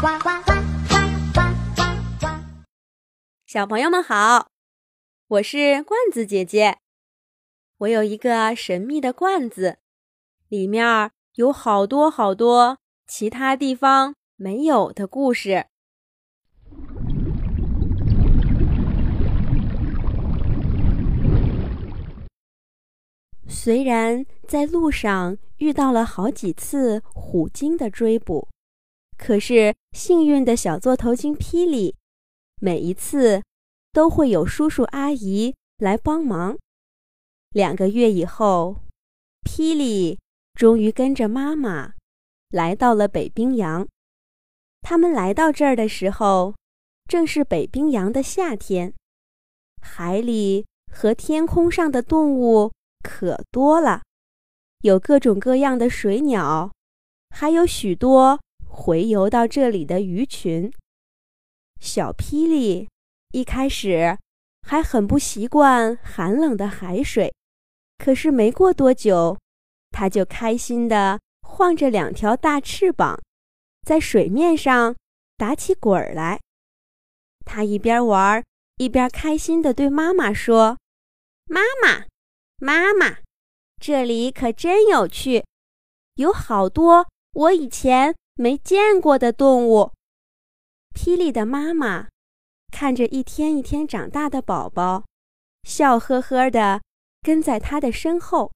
呱呱呱呱呱呱呱！小朋友们好，我是罐子姐姐。我有一个神秘的罐子，里面有好多好多其他地方没有的故事。虽然在路上遇到了好几次虎鲸的追捕，可是幸运的小座头鲸霹雳，每一次都会有叔叔阿姨来帮忙。两个月以后，霹雳终于跟着妈妈来到了北冰洋。他们来到这儿的时候，正是北冰洋的夏天，海里和天空上的动物。可多了，有各种各样的水鸟，还有许多回游到这里的鱼群。小霹雳一开始还很不习惯寒冷的海水，可是没过多久，它就开心地晃着两条大翅膀，在水面上打起滚儿来。它一边玩，一边开心地对妈妈说：“妈妈。”妈妈，这里可真有趣，有好多我以前没见过的动物。霹雳的妈妈看着一天一天长大的宝宝，笑呵呵的跟在他的身后。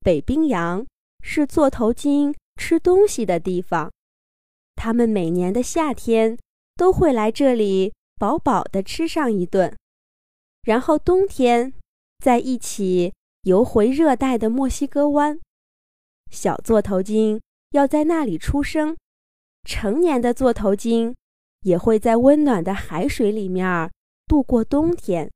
北冰洋是座头鲸吃东西的地方，它们每年的夏天都会来这里饱饱的吃上一顿，然后冬天。在一起游回热带的墨西哥湾，小座头鲸要在那里出生，成年的座头鲸也会在温暖的海水里面度过冬天。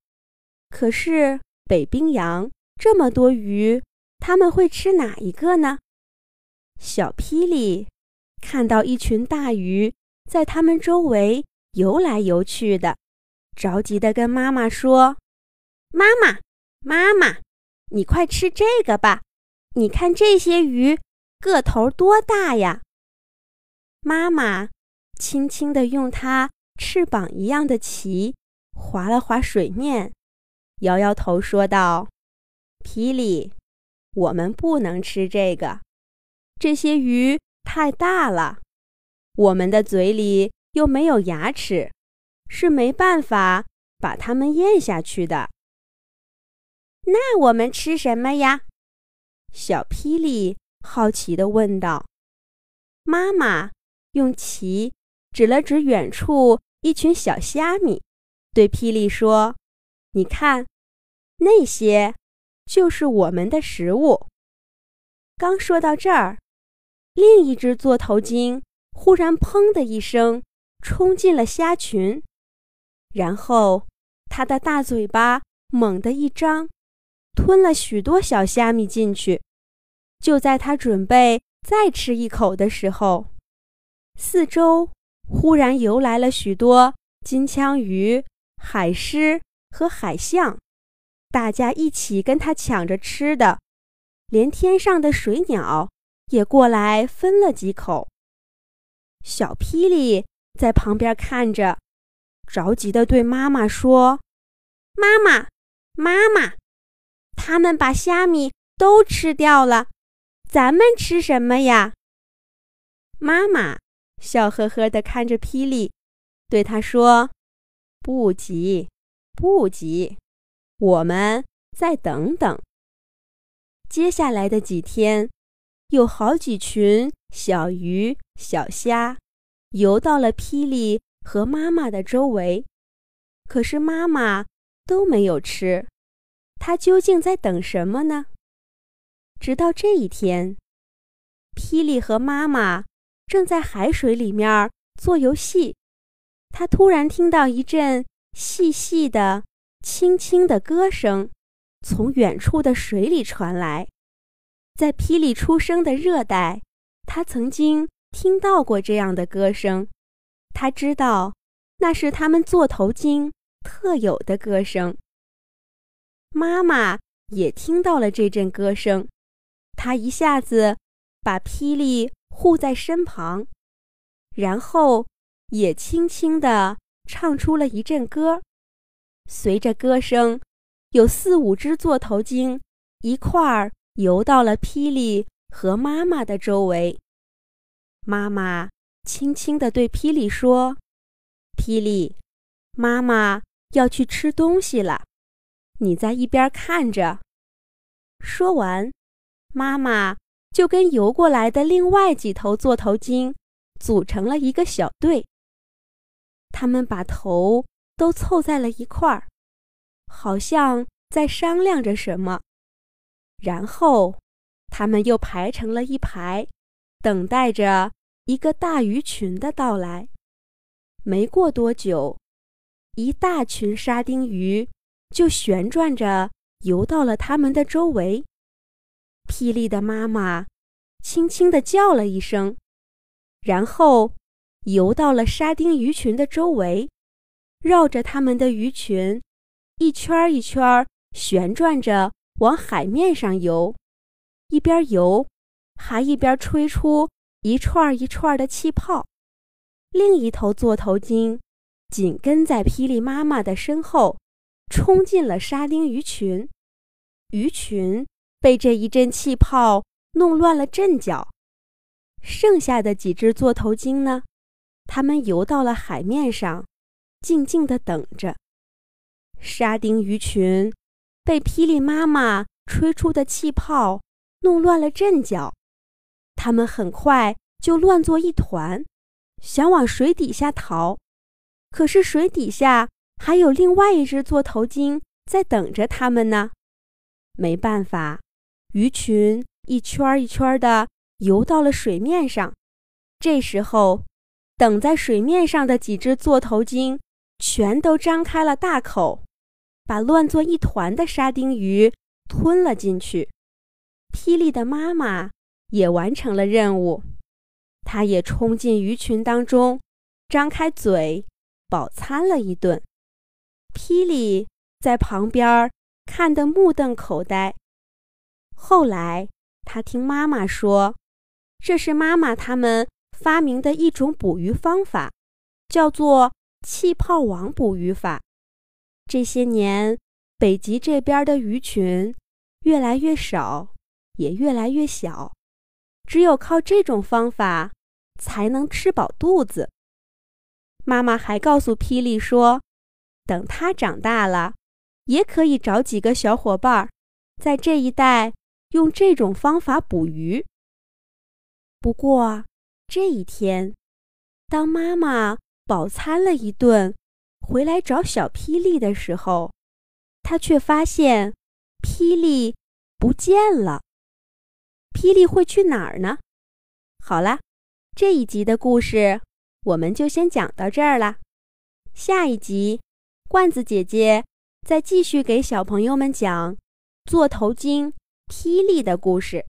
可是北冰洋这么多鱼，他们会吃哪一个呢？小霹雳看到一群大鱼在它们周围游来游去的，着急地跟妈妈说：“妈妈。”妈妈，你快吃这个吧！你看这些鱼个头多大呀！妈妈轻轻地用它翅膀一样的鳍划了划水面，摇摇头说道：“霹雳，我们不能吃这个，这些鱼太大了，我们的嘴里又没有牙齿，是没办法把它们咽下去的。”那我们吃什么呀？小霹雳好奇地问道。妈妈用鳍指了指远处一群小虾米，对霹雳说：“你看，那些就是我们的食物。”刚说到这儿，另一只座头鲸忽然“砰”的一声冲进了虾群，然后它的大嘴巴猛地一张。吞了许多小虾米进去，就在他准备再吃一口的时候，四周忽然游来了许多金枪鱼、海狮和海象，大家一起跟他抢着吃的，连天上的水鸟也过来分了几口。小霹雳在旁边看着，着急地对妈妈说：“妈妈，妈妈！”他们把虾米都吃掉了，咱们吃什么呀？妈妈笑呵呵地看着霹雳，对他说：“不急，不急，我们再等等。”接下来的几天，有好几群小鱼、小虾游到了霹雳和妈妈的周围，可是妈妈都没有吃。他究竟在等什么呢？直到这一天，霹雳和妈妈正在海水里面做游戏，他突然听到一阵细细的、轻轻的歌声从远处的水里传来。在霹雳出生的热带，他曾经听到过这样的歌声，他知道那是他们座头鲸特有的歌声。妈妈也听到了这阵歌声，他一下子把霹雳护在身旁，然后也轻轻地唱出了一阵歌。随着歌声，有四五只座头鲸一块儿游到了霹雳和妈妈的周围。妈妈轻轻地对霹雳说：“霹雳，妈妈要去吃东西了，你在一边看着。”说完，妈妈就跟游过来的另外几头座头鲸组成了一个小队。他们把头都凑在了一块儿，好像在商量着什么。然后，他们又排成了一排，等待着一个大鱼群的到来。没过多久，一大群沙丁鱼就旋转着游到了他们的周围。霹雳的妈妈轻轻地叫了一声，然后游到了沙丁鱼群的周围，绕着它们的鱼群一圈一圈旋转着往海面上游，一边游还一边吹出一串一串的气泡。另一头座头鲸紧跟在霹雳妈妈的身后，冲进了沙丁鱼群，鱼群。被这一阵气泡弄乱了阵脚，剩下的几只座头鲸呢？它们游到了海面上，静静地等着。沙丁鱼群被霹雳妈妈吹出的气泡弄乱了阵脚，它们很快就乱作一团，想往水底下逃。可是水底下还有另外一只座头鲸在等着它们呢。没办法。鱼群一圈一圈的游到了水面上，这时候，等在水面上的几只座头鲸全都张开了大口，把乱作一团的沙丁鱼吞了进去。霹雳的妈妈也完成了任务，她也冲进鱼群当中，张开嘴饱餐了一顿。霹雳在旁边看得目瞪口呆。后来，他听妈妈说，这是妈妈他们发明的一种捕鱼方法，叫做气泡网捕鱼法。这些年，北极这边的鱼群越来越少，也越来越小，只有靠这种方法才能吃饱肚子。妈妈还告诉霹雳说，等他长大了，也可以找几个小伙伴，在这一带。用这种方法捕鱼。不过这一天，当妈妈饱餐了一顿，回来找小霹雳的时候，她却发现霹雳不见了。霹雳会去哪儿呢？好了，这一集的故事我们就先讲到这儿了。下一集，罐子姐姐再继续给小朋友们讲座头鲸。霹雳的故事，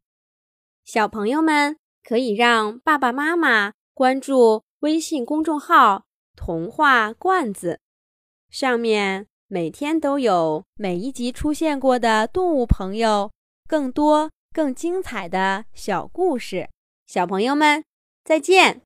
小朋友们可以让爸爸妈妈关注微信公众号“童话罐子”，上面每天都有每一集出现过的动物朋友，更多更精彩的小故事。小朋友们，再见。